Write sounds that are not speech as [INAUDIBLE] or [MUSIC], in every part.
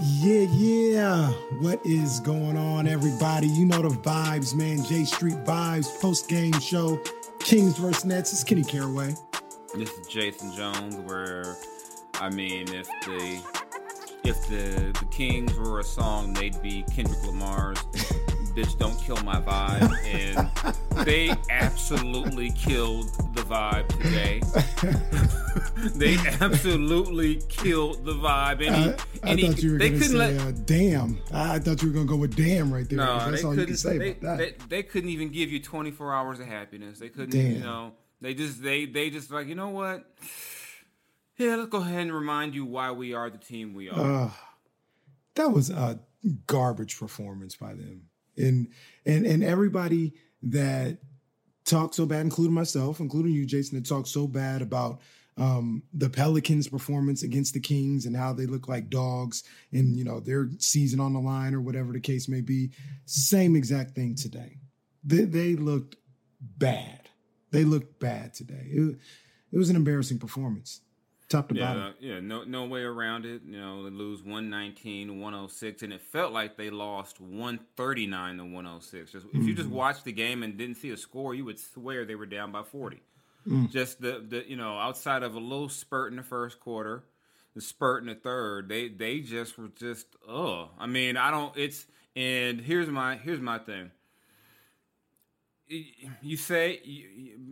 Yeah, yeah. What is going on, everybody? You know the vibes, man. J Street Vibes, post game show, Kings vs. Nets. It's Kenny Caraway. This is Jason Jones. Where, I mean, if the if the the Kings were a song, they'd be Kendrick Lamar's "Bitch Don't Kill My Vibe," and [LAUGHS] they absolutely killed the vibe today. [LAUGHS] they absolutely killed the vibe. And I, I and thought you were they going to couldn't say, let. uh, damn. I, I thought you were going to go with damn right there. No, That's they all you can couldn't. say They, about that. they, they couldn't even give you 24 hours of happiness. They couldn't. Damn. You know. They just they they just like you know what. Yeah, let's go ahead and remind you why we are the team we are. Uh, that was a garbage performance by them, and and and everybody that talked so bad, including myself, including you, Jason, that talked so bad about um, the Pelicans' performance against the Kings and how they look like dogs, and you know their season on the line or whatever the case may be. Same exact thing today. They, they looked bad. They looked bad today. It, it was an embarrassing performance, top to yeah, bottom. yeah, no no way around it. You know, they lose 119 106, and it felt like they lost 139 to 106. Just, If you just mm-hmm. watched the game and didn't see a score, you would swear they were down by 40. Mm. Just the, the you know outside of a little spurt in the first quarter, the spurt in the third, they they just were just oh. I mean, I don't. It's and here's my here's my thing. You say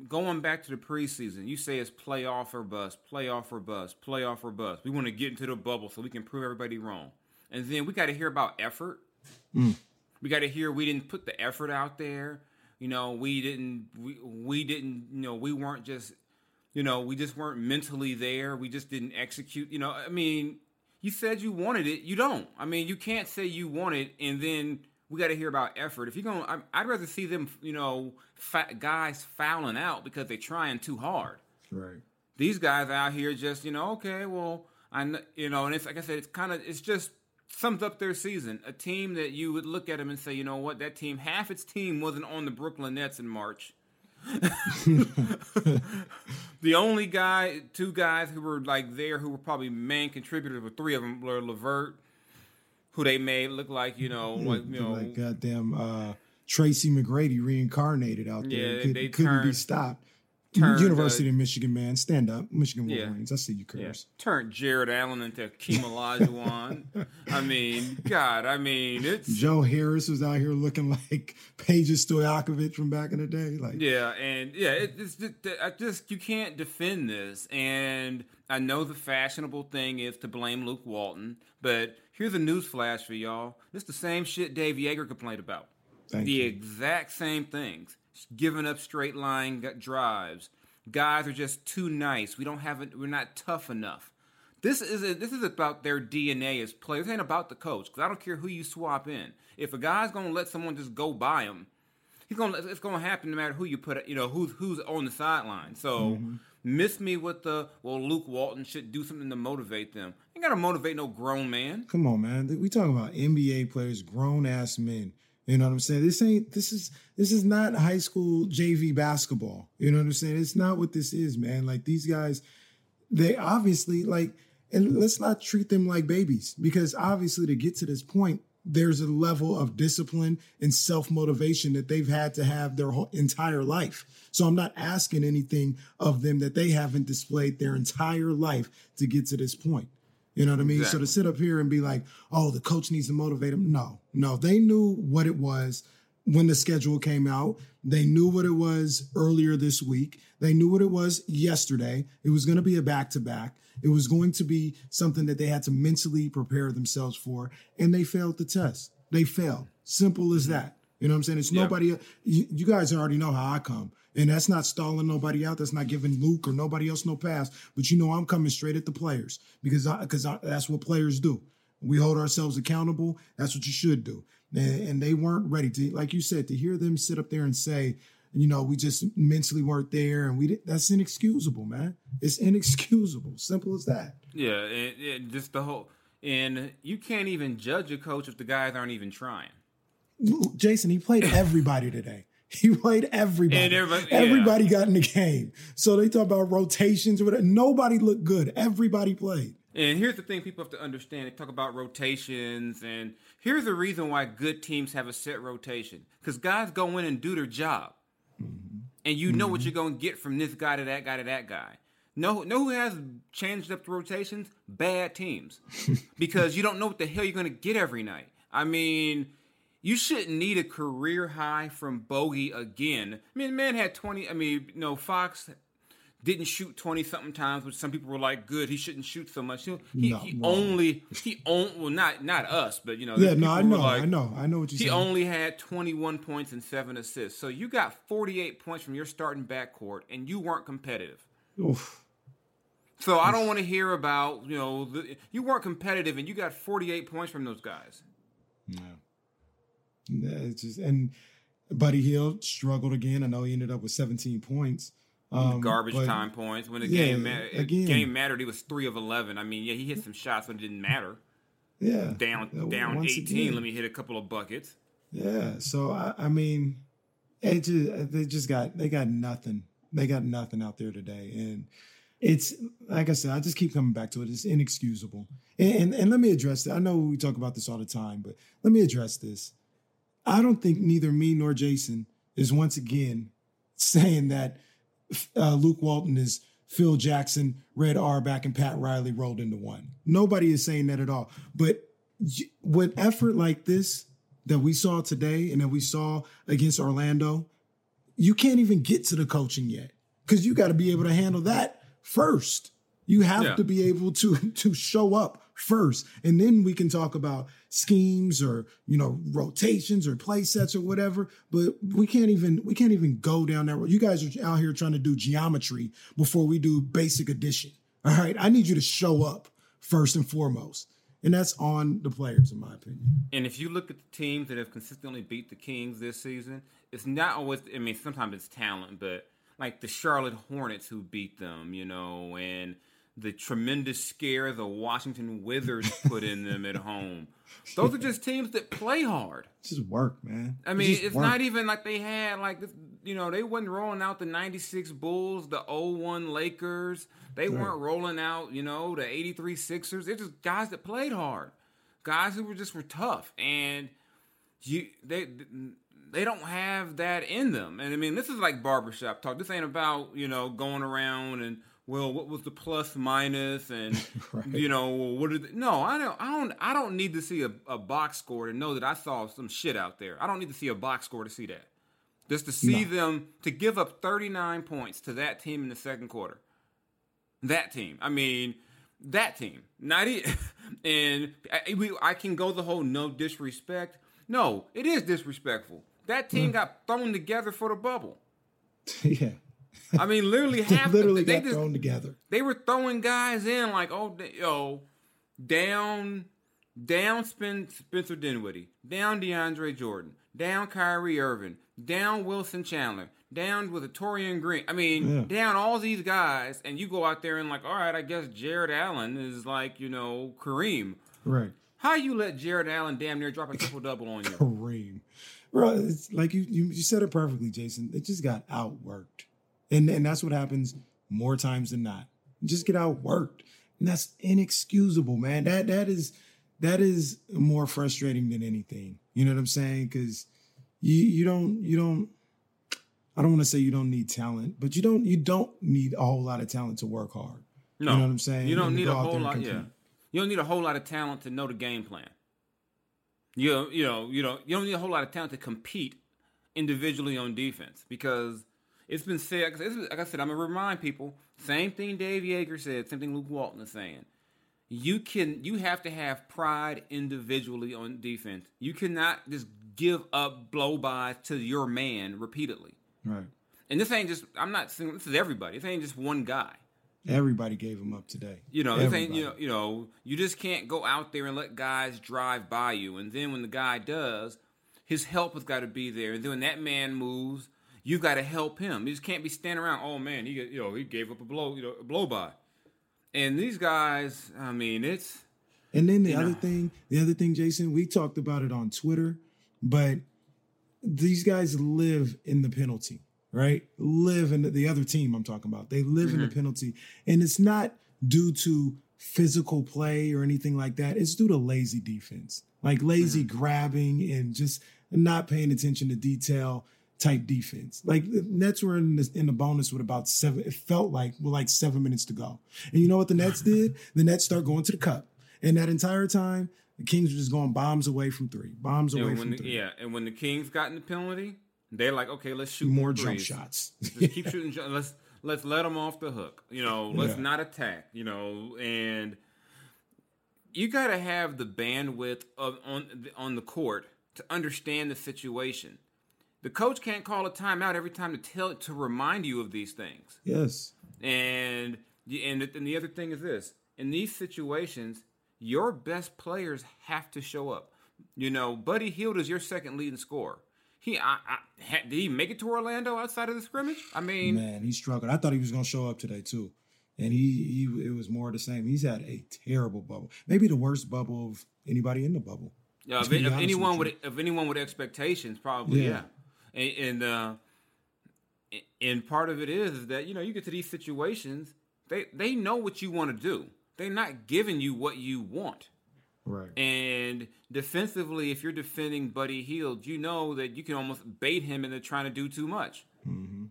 going back to the preseason, you say it's playoff or bust, playoff or bust, playoff or bust. We want to get into the bubble so we can prove everybody wrong, and then we got to hear about effort. Mm. We got to hear we didn't put the effort out there. You know, we didn't. We we didn't. You know, we weren't just. You know, we just weren't mentally there. We just didn't execute. You know, I mean, you said you wanted it. You don't. I mean, you can't say you want it and then we got to hear about effort. If you're going, I'd rather see them. You know, fa- guys fouling out because they're trying too hard Right. these guys out here just you know okay well I you know and it's like I said it's kind of it's just sums up their season a team that you would look at them and say you know what that team half its team wasn't on the Brooklyn Nets in March. [LAUGHS] [LAUGHS] the only guy, two guys who were like there, who were probably main contributors, were three of them were Levert, who they made look like you know, like you know, like goddamn uh, Tracy McGrady reincarnated out there. Yeah, Could, they couldn't be stopped. turned, University uh, of Michigan, man, stand up, Michigan Yeah. Wolverines. I see you, Yeah. curves. Turned Jarrett Allen into Keem Olajuwon. [LAUGHS] I mean, God, I mean, it's Joe Harris was out here looking like [LAUGHS] Peja Stojakovic from back in the day. Like, yeah, and yeah, it, it's just, I just you can't defend this. And I know the fashionable thing is to blame Luke Walton, but here's a news flash for y'all: it's the same shit Dave Joerger complained about. Thank the you. exact same things. Giving up straight line drives. Guys are just too nice. We don't have it. We're not tough enough. This is a, this is about their DNA as players. It ain't about the coach because I don't care who you swap in. If a guy's gonna let someone just go by him, he's gonna. It's gonna happen no matter who you put. You know who's who's on the sideline. So mm-hmm. Miss me with the well. Luke Walton should do something to motivate them. Ain't gotta motivate no grown man. come on, man. We talking about NBA players, grown ass men. You know what I'm saying? This ain't this is this is not high school JV basketball. You know what I'm saying? It's not what this is, man. Like these guys, they obviously like, and let's not treat them like babies because obviously to get to this point, there's a level of discipline and self motivation that they've had to have their whole entire life. So I'm not asking anything of them that they haven't displayed their entire life to get to this point. You know what I mean? So to sit up here and be like, oh, the coach needs to motivate them. No, no, they knew what it was when the schedule came out. They knew what it was earlier this week. They knew what it was yesterday. It was going to be a back to back. It was going to be something that they had to mentally prepare themselves for, and they failed the test. They failed. Simple as mm-hmm. that. You know what I'm saying? It's Yeah. nobody. You, you guys already know how I come, and that's not stalling nobody out. That's not giving Luke or nobody else no pass. But you know I'm coming straight at the players because because that's what players do. We hold ourselves accountable. That's what you should do. And, and they weren't ready to, like you said, to hear them sit up there and say, you know, we just mentally weren't there, and we did, that's inexcusable, man. It's inexcusable. Simple as that. Yeah, and, and just the whole. And you can't even judge a coach if the guys aren't even trying. Jason, he played [LAUGHS] everybody today. He played everybody. And everybody- yeah. everybody got in the game. So they talk about rotations or whatever. Nobody looked good. Everybody played. And here's the thing people have to understand. They talk about rotations, and here's the reason why good teams have a set rotation. Because guys go in and do their job. Mm-hmm. And you know mm-hmm. what you're going to get from this guy to that guy to that guy. Know, know who has changed up the rotations? Bad teams. [LAUGHS] because you don't know what the hell you're going to get every night. I mean, you shouldn't need a career high from Bogey again. I mean, man had 20. I mean, no Fox didn't shoot 20 something times, which some people were like, good, he shouldn't shoot so much. He, no, he no. only, he only, well, not not us, but you know, yeah, no, I know, like, I know, I know what you He saying. only had 21 points and seven assists. So you got 48 points from your starting backcourt, and you weren't competitive. Oof. So I don't want to hear about, you know, the, you weren't competitive and you got 48 points from those guys. Yeah. yeah it's just, and Buddy Hield struggled again. I know he ended up with 17 points. Um, garbage but, time points when the yeah, game ma- again, game mattered. He was three of eleven. I mean, yeah, he hit some shots when it didn't matter. Yeah, down down eighteen. Again. Let me hit a couple of buckets. Yeah, so I, I mean, it just they just got they got nothing. They got nothing out there today, and it's like I said. I just keep coming back to it. It's inexcusable. And, and, and let me address that. I know we talk about this all the time, but let me address this. I don't think neither me nor Jason is once again saying that uh, Luke Walton is Phil Jackson, Red Auerbach, and Pat Riley rolled into one. Nobody is saying that at all. But with effort like this that we saw today and that we saw against Orlando, you can't even get to the coaching yet because you got to be able to handle that first. You have yeah. to be able to [LAUGHS] to show up first, and then we can talk about schemes or you know rotations or play sets or whatever. But we can't even we can't even go down that road. You guys are out here trying to do geometry before we do basic addition. All right, I need you to show up first and foremost. And that's on the players, in my opinion. And if you look at the teams that have consistently beat the Kings this season, it's not always, I mean, sometimes it's talent, but like the Charlotte Hornets who beat them, you know, and the tremendous scare the Washington Wizards [LAUGHS] put in them at home. Those are just teams that play hard. It's just work, man. I mean, it's, it's not even like they had like this, you know, they wasn't rolling out the 96 Bulls, the 01 Lakers. They right. weren't rolling out, you know, the 83 Sixers. They're just guys that played hard. Guys who were just were tough and you they they don't have that in them. And I mean, this is like barbershop talk. This ain't about, you know, going around and well, what was the plus minus, and [LAUGHS] right. you know, what did? No, I don't. I don't. I don't need to see a, a, box score to know that I saw some shit out there. I don't need to see a box score to see that. Just to see no. them to give up 39 points to that team in the second quarter. That team. I mean, that team. Not it. [LAUGHS] And I, we, I can go the whole no disrespect. No, it is disrespectful. That team mm. got thrown together for the bubble. [LAUGHS] yeah. I mean, literally [LAUGHS] half. literally the, they got just, thrown together. They were throwing guys in like, oh, yo, down, down Spencer Dinwiddie, down DeAndre Jordan, down Kyrie Irving, down Wilson Chandler, down with a Taurean Green. I mean, yeah. down all these guys, and you go out there and like, all right, I guess Jarrett Allen is like, you know, Kareem. Right. How you let Jarrett Allen damn near drop a triple double on you? [LAUGHS] Kareem. Bro, it's like you, you you said it perfectly, Jason. It just got outworked. And, and that's what happens more times than not. just get outworked. And that's inexcusable, man. That that is that is more frustrating than anything. You know what I'm saying? Because you you don't you don't I don't want to say you don't need talent, but you don't you don't need a whole lot of talent to work hard. No, you know what I'm saying? You don't need a whole lot. Yeah, you don't need a whole lot of talent to know the game plan. You you know you know you don't need a whole lot of talent to compete individually on defense because it's been said, like I said, I'm gonna remind people. Same thing Dave Joerger said. Same thing Luke Walton is saying. You can, you have to have pride individually on defense. You cannot just give up blow bys to your man repeatedly. Right. And this ain't just. I'm not saying this is everybody. This ain't just one guy. Everybody gave him up today. You know, you know, you know, you just can't go out there and let guys drive by you. And then when the guy does, his help has got to be there. And then when that man moves, You've got to help him. You just can't be standing around. Oh man, he you know he gave up a blow you know a blow by, and these guys. I mean, it's. And then the other know. thing, the other thing, Jason, we talked about it on Twitter, but these guys live in the penalty, right? Live in the, the other team I'm talking about. They live mm-hmm. in the mm-hmm. penalty, and it's not due to physical play or anything like that. It's due to lazy defense, like lazy mm-hmm. grabbing and just not paying attention to detail type defense. Like the Nets were in the, in the bonus with about seven. It felt like with like seven minutes to go. And you know what the Nets did? [LAUGHS] The Nets start going to the cup, and that entire time the Kings were just going bombs away from three, bombs away from the, three. Yeah, and when the Kings got in the penalty, they're like, okay, let's shoot more, more jump shots. just [LAUGHS] keep shooting. Let's let's let them off the hook. You know, let's yeah. not attack. You know, and you got to have the bandwidth of on on the court to understand the situation. The coach can't call a timeout every time to tell to remind you of these things. Yes. And and and the other thing is this: in these situations, your best players have to show up. You know, Buddy Hield is your second leading scorer. He, I, I, did he make it to Orlando outside of the scrimmage? I mean, man, he struggled. I thought he was going to show up today too, and he, he, it was more the same. He's had a terrible bubble, maybe the worst bubble of anybody in the bubble. Yeah, if, if anyone with, with if anyone with expectations, probably yeah. yeah. And, and uh, and part of it is, is that you know you get to these situations, they they know what you want to do. They're not giving you what you want. Right. And defensively, if you're defending Buddy Hield, you know that you can almost bait him into trying to do too much. Mm-hmm.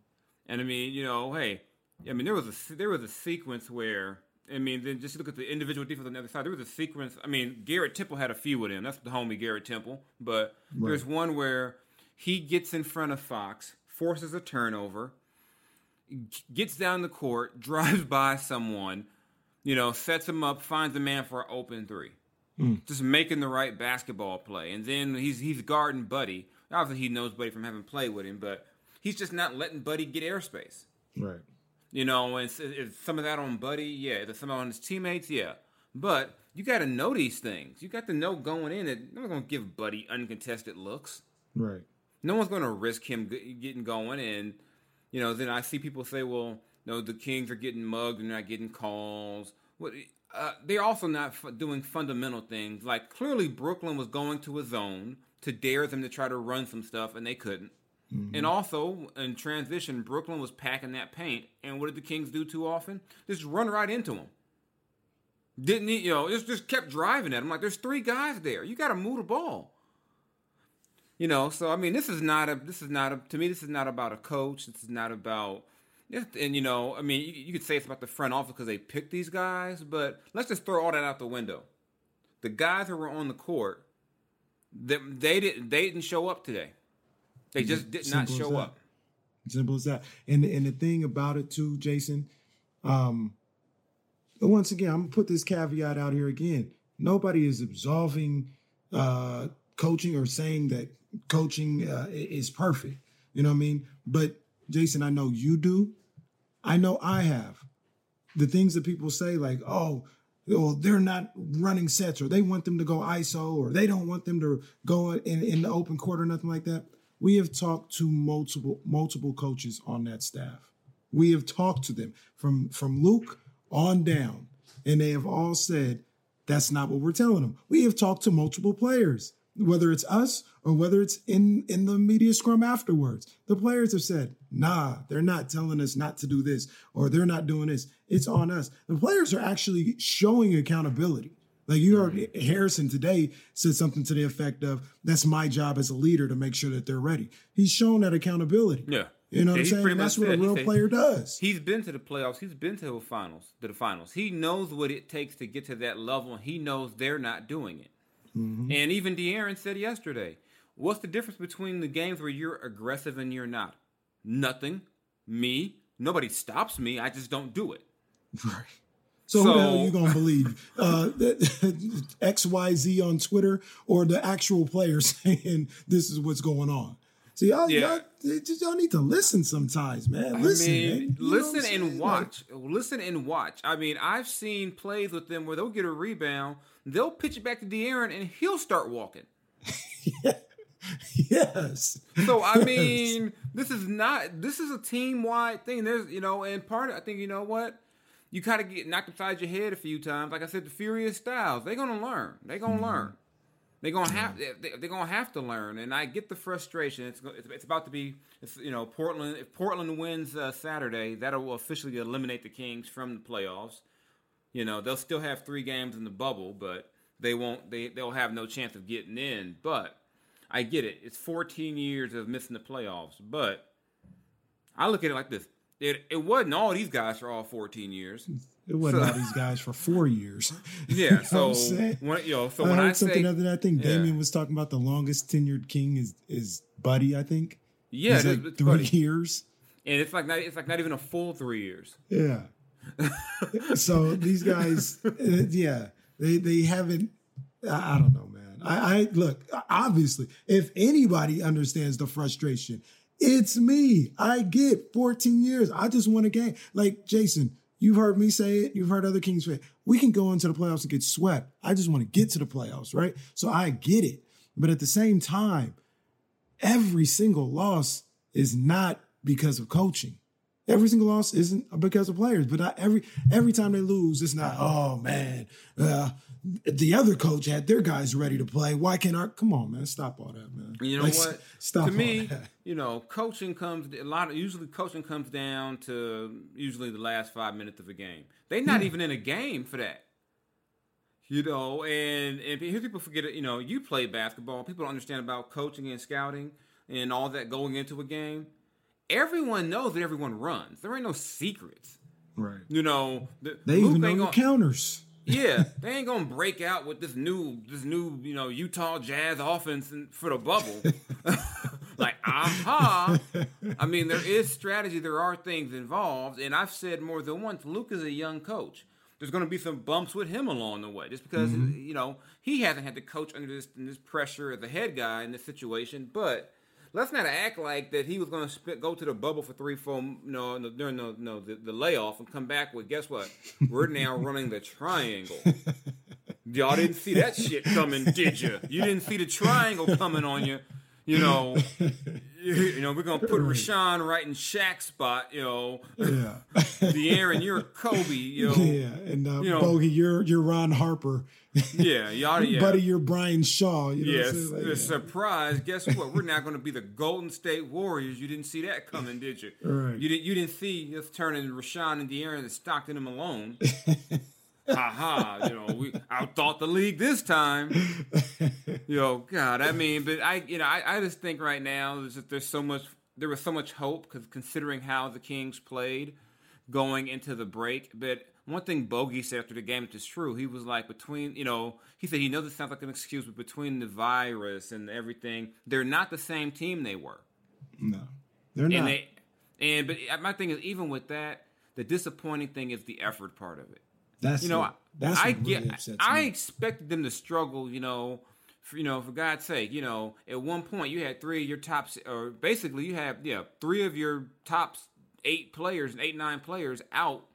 And I mean, you know, hey, I mean, there was a there was a sequence where I mean, then just look at the individual defense on the other side. There was a sequence. I mean, Garrett Temple had a few with him. That's the homie Garrett Temple. But right. there's one where he gets in front of Fox, forces a turnover, gets down the court, [LAUGHS] drives by someone, you know, sets him up, finds a man for an open three. Mm. Just making the right basketball play. And then he's he's guarding Buddy. Obviously, he knows Buddy from having played with him, but he's just not letting Buddy get airspace. Right. You know, and is some of that on Buddy? Yeah. Is some on his teammates? Yeah. But you got to know these things. You got to know going in that no one's going to give Buddy uncontested looks. Right. No one's going to risk him getting going. And, you know, then I see people say, well, no, the Kings are getting mugged and not getting calls. What? Uh, they're also not f- doing fundamental things. Like clearly, Brooklyn was going to a zone to dare them to try to run some stuff, and they couldn't. Mm-hmm. And also in transition, Brooklyn was packing that paint, and what did the Kings do too often? Just run right into them. Didn't he? You know, just just kept driving at him. Like there's three guys there. You got to move the ball. You know, so I mean, this is not a. This is not a. To me, this is not about a coach. This is not about and you know, I mean, you, you could say it's about the front office because they picked these guys, but let's just throw all that out the window. The guys who were on the court, they, they didn't they didn't show up today. They just did Simple not show up. Simple as that. And and the thing about it too, Jason, um, once again, I'm gonna put this caveat out here again. Nobody is absolving uh, coaching or saying that coaching uh, is perfect. You know what I mean? But Jason, I know you do. I know I have. The things that people say, like, oh, well, they're not running sets, or they want them to go ISO, or they don't want them to go in, in the open court or nothing like that. We have talked to multiple multiple coaches on that staff. We have talked to them from from Luke on down, and they have all said that's not what we're telling them. We have talked to multiple players whether it's us or whether it's in in the media scrum afterwards the players have said nah they're not telling us not to do this or they're not doing this it's on us the players are actually showing accountability like you heard harrison today said something to the effect of that's my job as a leader to make sure that they're ready he's shown that accountability yeah you know yeah, what I'm saying? That's what a real player does. He's been to the playoffs. He's been to the finals. To the finals. He knows what it takes to get to that level. And he knows they're not doing it. Mm-hmm. And even De'Aaron said yesterday, what's the difference between the games where you're aggressive and you're not? Nothing. Me. Nobody stops me. I just don't do it. [LAUGHS] Right. So, so who the hell are you gonna believe? Uh, [LAUGHS] X Y Z on Twitter or the actual player [LAUGHS] saying this is what's going on? See, y'all, yeah. y'all, y'all, need to listen sometimes, man. Listen, I mean, man. listen and watch. Like, listen and watch. I mean, I've seen plays with them where they'll get a rebound they'll pitch it back to De'Aaron and he'll start walking. yeah. [LAUGHS] Yes. So I yes. mean, this is not this is a team wide thing. There's you know, and part of I think you know what you kind of get knocked upside your head a few times. Like I said, the Furious Styles, they're gonna learn. They're gonna mm-hmm. learn. They're gonna have they, are gonna have to learn, and I get the frustration. It's it's about to be it's you know Portland. If Portland wins uh, Saturday, that'll officially eliminate the Kings from the playoffs. You know, they'll still have three games in the bubble, but they won't. They they'll have no chance of getting in. But I get it. It's 14 years of missing the playoffs, but I look at it like this: it it wasn't all these guys for all 14 years. It wasn't so, all these guys for four years. [LAUGHS] Yeah. So when, you know, so I when heard I something say, other than I think yeah. Damien was talking about the longest tenured king is is Buddy. I think. Yeah, He's like three Buddy. years. And it's like not it's like not even a full three years. Yeah. So these guys, uh, yeah, they they haven't. I, I don't know, man. I, I look obviously if anybody understands the frustration, it's me. I get 14 years. I just want a game. Like Jason, You've heard me say it. You've heard other Kings say it. We can go into the playoffs and get swept. I just want to get to the playoffs, right? So I get it. But at the same time, every single loss is not because of coaching. Every single loss isn't because of players, but not every every time they lose, it's not. Oh man, uh, the other coach had their guys ready to play. Why can't our? Come on, man, stop all that, man. You know like, what? [LAUGHS] Stop. To me, that. you know, coaching comes a lot. Of, usually, coaching comes down to usually the last five minutes of a game. They're not yeah. even in a game for that. You know, and and here people forget it. You know, you play basketball. People don't understand about coaching and scouting and all that going into a game everyone knows that everyone runs. There ain't no secrets. Right. You know, the, they Luke even know gonna, counters. yeah, [LAUGHS] they ain't gonna break out with this new, this new, you know, Utah Jazz offense for the bubble. [LAUGHS] like, aha! I mean, there is strategy. There are things involved, and I've said more than once. Luke is a young coach. There's going to be some bumps with him along the way, just because mm-hmm. you know he hasn't had to coach under this, this pressure as a head guy in this situation, but let's not act like that he was going to go to the bubble for three, four, you know, during the, no, the, the layoff and come back with, guess what? We're now [LAUGHS] running the triangle. Y'all didn't see that shit coming, did you? You didn't see the triangle coming on you. You know, you know, we're gonna put Richaun right in Shaq's spot. You know, yeah. [LAUGHS] De'Aaron, you're Kobe. You know, yeah, and uh, you know, Bogey, you're you're Ron Harper. Yeah, y'all, [LAUGHS] yeah. Buddy, you're Brian Shaw. You know yes, like, yeah. surprise. Guess what? We're now going to be the Golden State Warriors. You didn't see that coming, did you? Right. You didn't. You didn't see us turning Richaun and De'Aaron and Stockton and Malone. [LAUGHS] ha ha, you know, we outthought the league this time. [LAUGHS] Yo, God, I mean, but I, you know, I, I just think right now there's just, there's so much, there was so much hope because considering how the Kings played going into the break, but one thing Bogey said after the game, which is true, he was like, between, you know, he said he knows it sounds like an excuse, but between the virus and everything, they're not the same team they were. No, they're and not. They, and but my thing is, even with that, the disappointing thing is the effort part of it. That's you know, it. That's I get. Really I expected them to struggle. You know, for, you know, for God's sake, you know, at one point you had three of your tops, or basically you have yeah three of your top eight players and eight nine players out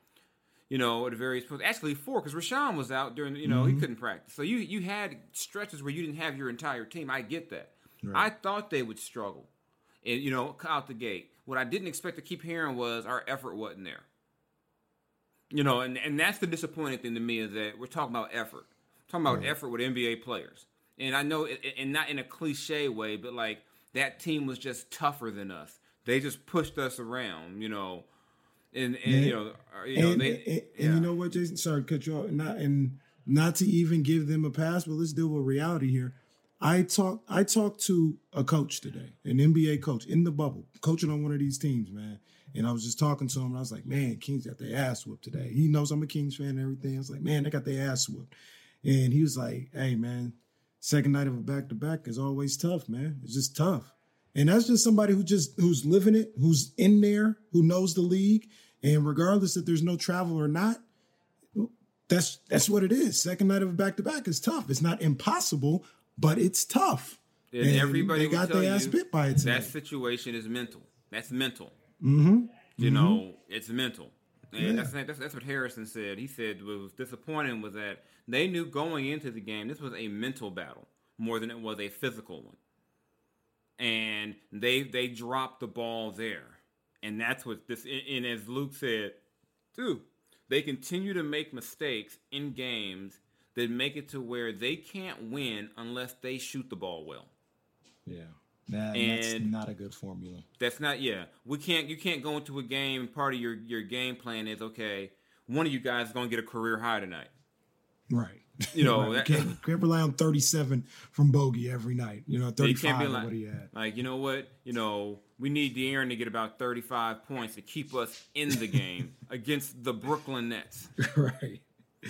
you know, at various points. Actually, four because Richaun was out during. You know, mm-hmm. he couldn't practice. So you you had stretches where you didn't have your entire team. I get that. Right. I thought they would struggle, and you know, out the gate. What I didn't expect to keep hearing was our effort wasn't there. You know, and, and that's the disappointing thing to me is that we're talking about effort, we're talking about right. effort with NBA players, and I know, it, and not in a cliche way, but like that team was just tougher than us. They just pushed us around. You know, and, and yeah. you know, uh, you know, and, they, and, and you know what, Jason? Sorry to cut you off. Not and not to even give them a pass, but let's deal with reality here. I talked I talked to a coach today, an NBA coach in the bubble, coaching on one of these teams, man. And I was just talking to him, and I was like, "Man, Kings got their ass whooped today." He knows I'm a Kings fan and everything. I was like, "Man, they got their ass whooped," and he was like, "Hey, man, second night of a back to back is always tough, man. It's just tough." And that's just somebody who just who's living it, who's in there, who knows the league, and regardless if there's no travel or not, that's that's what it is. Second night of a back to back is tough. It's not impossible, but it's tough. And, and everybody got their ass bit by it. Tonight. That situation is mental. That's mental. Mm-hmm. You mm-hmm. know, it's mental. And yeah. that's, that's, that's what Harrison said. He said what was disappointing was that they knew going into the game this was a mental battle more than it was a physical one, and they they dropped the ball there. And that's what this, and as Luke said, too, they continue to make mistakes in games that make it to where they can't win unless they shoot the ball well. Yeah. That, and that's not a good formula. That's not yeah. We can't you can't go into a game part of your your game plan is okay, one of you guys is going to get a career high tonight. Right. You know, [LAUGHS] right. that- you can't, can't rely on 37 from Bogey every night. You know, You 35 can't be or like, what he had. like, you know what? You know, we need De'Aaron to get about 35 points to keep us in the game [LAUGHS] against the Brooklyn Nets. [LAUGHS] right.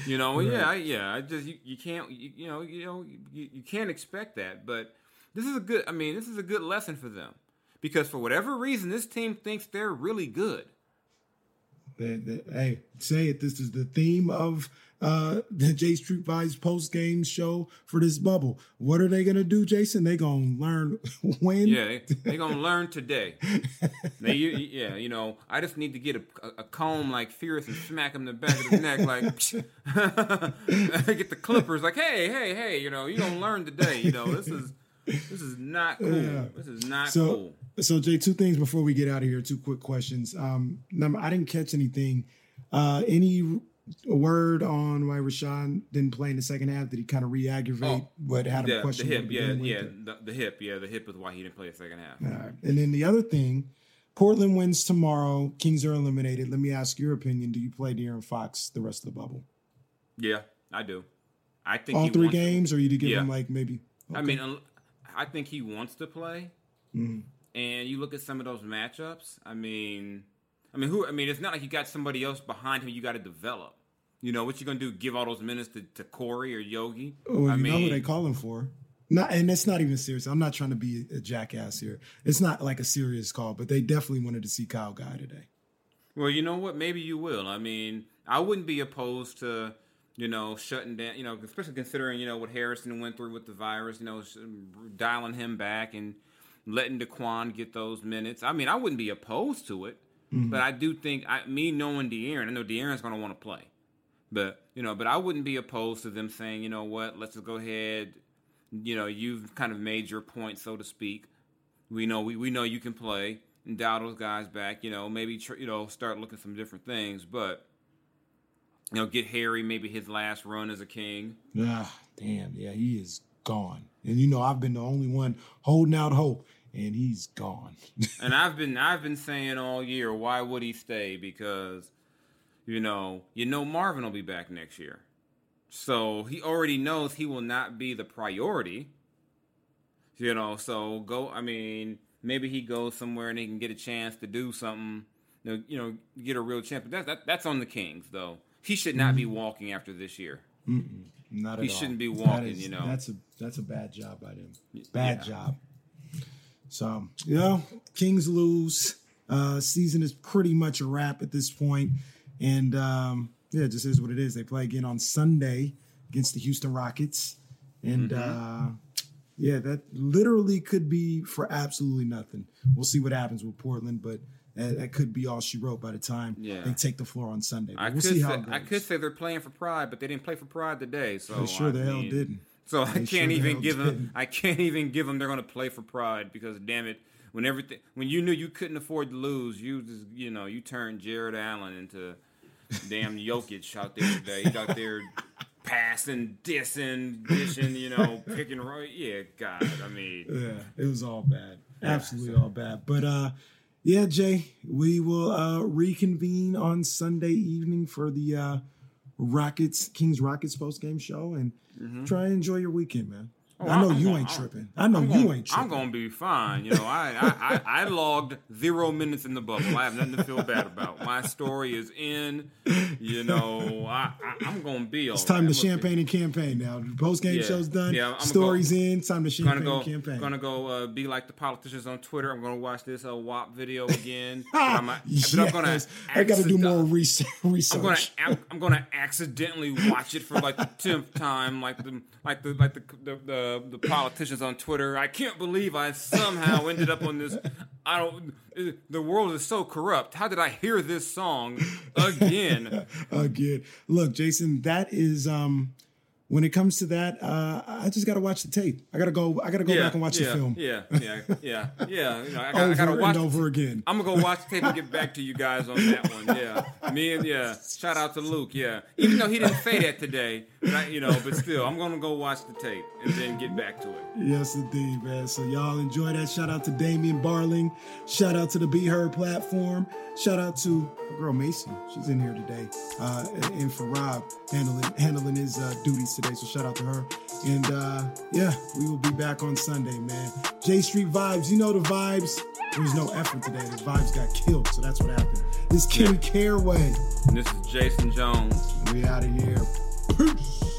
You know, yeah, yeah. I just you, you can't you, you know you know you, you can't expect that. But this is a good. I mean, this is a good lesson for them because for whatever reason, this team thinks they're really good. They, hey, say it. This is the theme of uh, the [LAUGHS] J Street Vibes post game show for this bubble. What are they gonna do, Jason? They gonna learn [LAUGHS] when? Yeah, they, gonna learn today. They, you, yeah, you know, I just need to get a, a, a comb like Fierce and smack him in the back of the neck, like [LAUGHS] get the clippers. Like, hey, hey, hey, you know, you gonna learn today. You know, this is this is not cool. Yeah. This is not So, cool. so Jay, two things before we get out of here. Two quick questions. Um, number, I didn't catch anything. Uh, any word on why Richaun didn't play in the second half? Did he kind of re-aggravate Oh, what had Yeah, a the question? hip, yeah, yeah, the, the hip, yeah, the hip is why he didn't play the second half. Right. And then the other thing, Portland wins tomorrow. Kings are eliminated. Let me ask your opinion. Do you play De'Aaron Fox the rest of the bubble? Yeah, I do. I think All he three wants to- games, or you to give Yeah. him like maybe? I mean, I think he wants to play. Mhm. And you look at some of those matchups. I mean, I mean, who? I mean, it's not like you got somebody else behind him. You got to develop. You know what you gonna do? Give all those minutes to, to Cory or Yogi? Oh, I you know mean, what are they calling for. Not, and it's not even serious. I'm not trying to be a jackass here. It's not like a serious call, but they definitely wanted to see Kyle Guy today. Well, you know what? Maybe you will. I mean, I wouldn't be opposed to, you know, shutting down. You know, especially considering you know what Harrison went through with the virus. You know, dialing him back and letting Daquan get those minutes. I mean, I wouldn't be opposed to it, but I do think I, me knowing De'Aaron, I know De'Aaron's going to want to play. But you know, but I wouldn't be opposed to them saying, you know what, let's just go ahead. You know, you've kind of made your point, so to speak. We know we, we know you can play and dial those guys back. You know, maybe tr- you know start looking some different things, but you know, get Harry maybe his last run as a king. Ah, damn. Yeah, he is gone. And you know, I've been the only one holding out hope, and he's gone. [LAUGHS] and I've been I've been saying all year, why would he stay? Because you know, you know Marvin will be back next year. So he already knows he will not be the priority. You know, so go I mean, maybe he goes somewhere and he can get a chance to do something, you know, you know get a real chance. But that, that that's on the Kings though. He should not be mm-hmm. walking after this year. Mm-mm, not at He all. shouldn't be walking, is- you know. That's a that's a bad job by them. Bad Yeah. job. So you know, Kings lose. Uh, season is pretty much a wrap at this point, and um, yeah, it just is what it is. They play again on Sunday against the Houston Rockets, and Mm-hmm. uh, yeah, that literally could be for absolutely nothing. We'll see what happens with Portland, but that, that could be all she wrote by the time Yeah. they take the floor on Sunday. But I we'll could see say. I could say they're playing for pride, but they didn't play for pride today. So They sure I the hell didn't. So I They can't sure even give them. didn't. I can't even give them. They're going to play for pride because damn it, when everything, when you knew you couldn't afford to lose, you just you know you turned Jarrett Allen into damn Jokic out there today. He's out there passing, dissing, dishing, you know, picking. Right, yeah, God, I mean, Yeah, it was all bad. Absolutely all bad. But uh yeah, Jay, we will uh reconvene on Sunday evening for the uh Rockets Kings Rockets post game show and mm-hmm. try and enjoy your weekend, man. I know I'm you gonna- ain't tripping. I know I'm you gonna- ain't tripping. I'm gonna be fine. You know, I, I, I, I logged zero minutes in the bubble. I have nothing to feel bad about. My story is in. You know, I, I I'm gonna be. It's time to champagne and campaign now. Post game Yeah. show's done. Yeah, I'm gonna Stories in. Time to Gonna champagne go, and campaign. gonna go. Uh, be like the politicians on Twitter. I'm gonna watch this uh, WAP video again. [LAUGHS] I'm, yes. I'm gonna. I got to do more research. I'm gonna. I'm, I'm gonna accidentally watch it for like the tenth time, like the like the like the the, the the politicians on Twitter. I can't believe I somehow ended up on this. I don't. The world is so corrupt. How did I hear this song again? [LAUGHS] again. Look, Jason, that is um when it comes to that, uh, I just got to watch the tape. I got to go. I got to go yeah, back and watch yeah, the film. Yeah, yeah, [LAUGHS] yeah, yeah. You know, I, got, over I gotta watch and over again. I'm gonna go watch the tape and get back to you guys on that one. Yeah, me and yeah. Shout out to Luke. Yeah, even though he didn't say that today, I, you know, but still, I'm gonna go watch the tape and then get back to it. Yes, indeed, man. So y'all enjoy that. Shout out to Damian Barling. Shout out to the Be Her platform. Shout out to girl Macy. She's in here today, uh, and for Rob handling handling his uh, duties today. So shout out to her. And uh, yeah, we will be back on Sunday, man. J Street vibes. You know the vibes. There was no effort today. The vibes got killed, so that's what happened. This is Kenny Caraway. And this is Jason Jones. We out of here.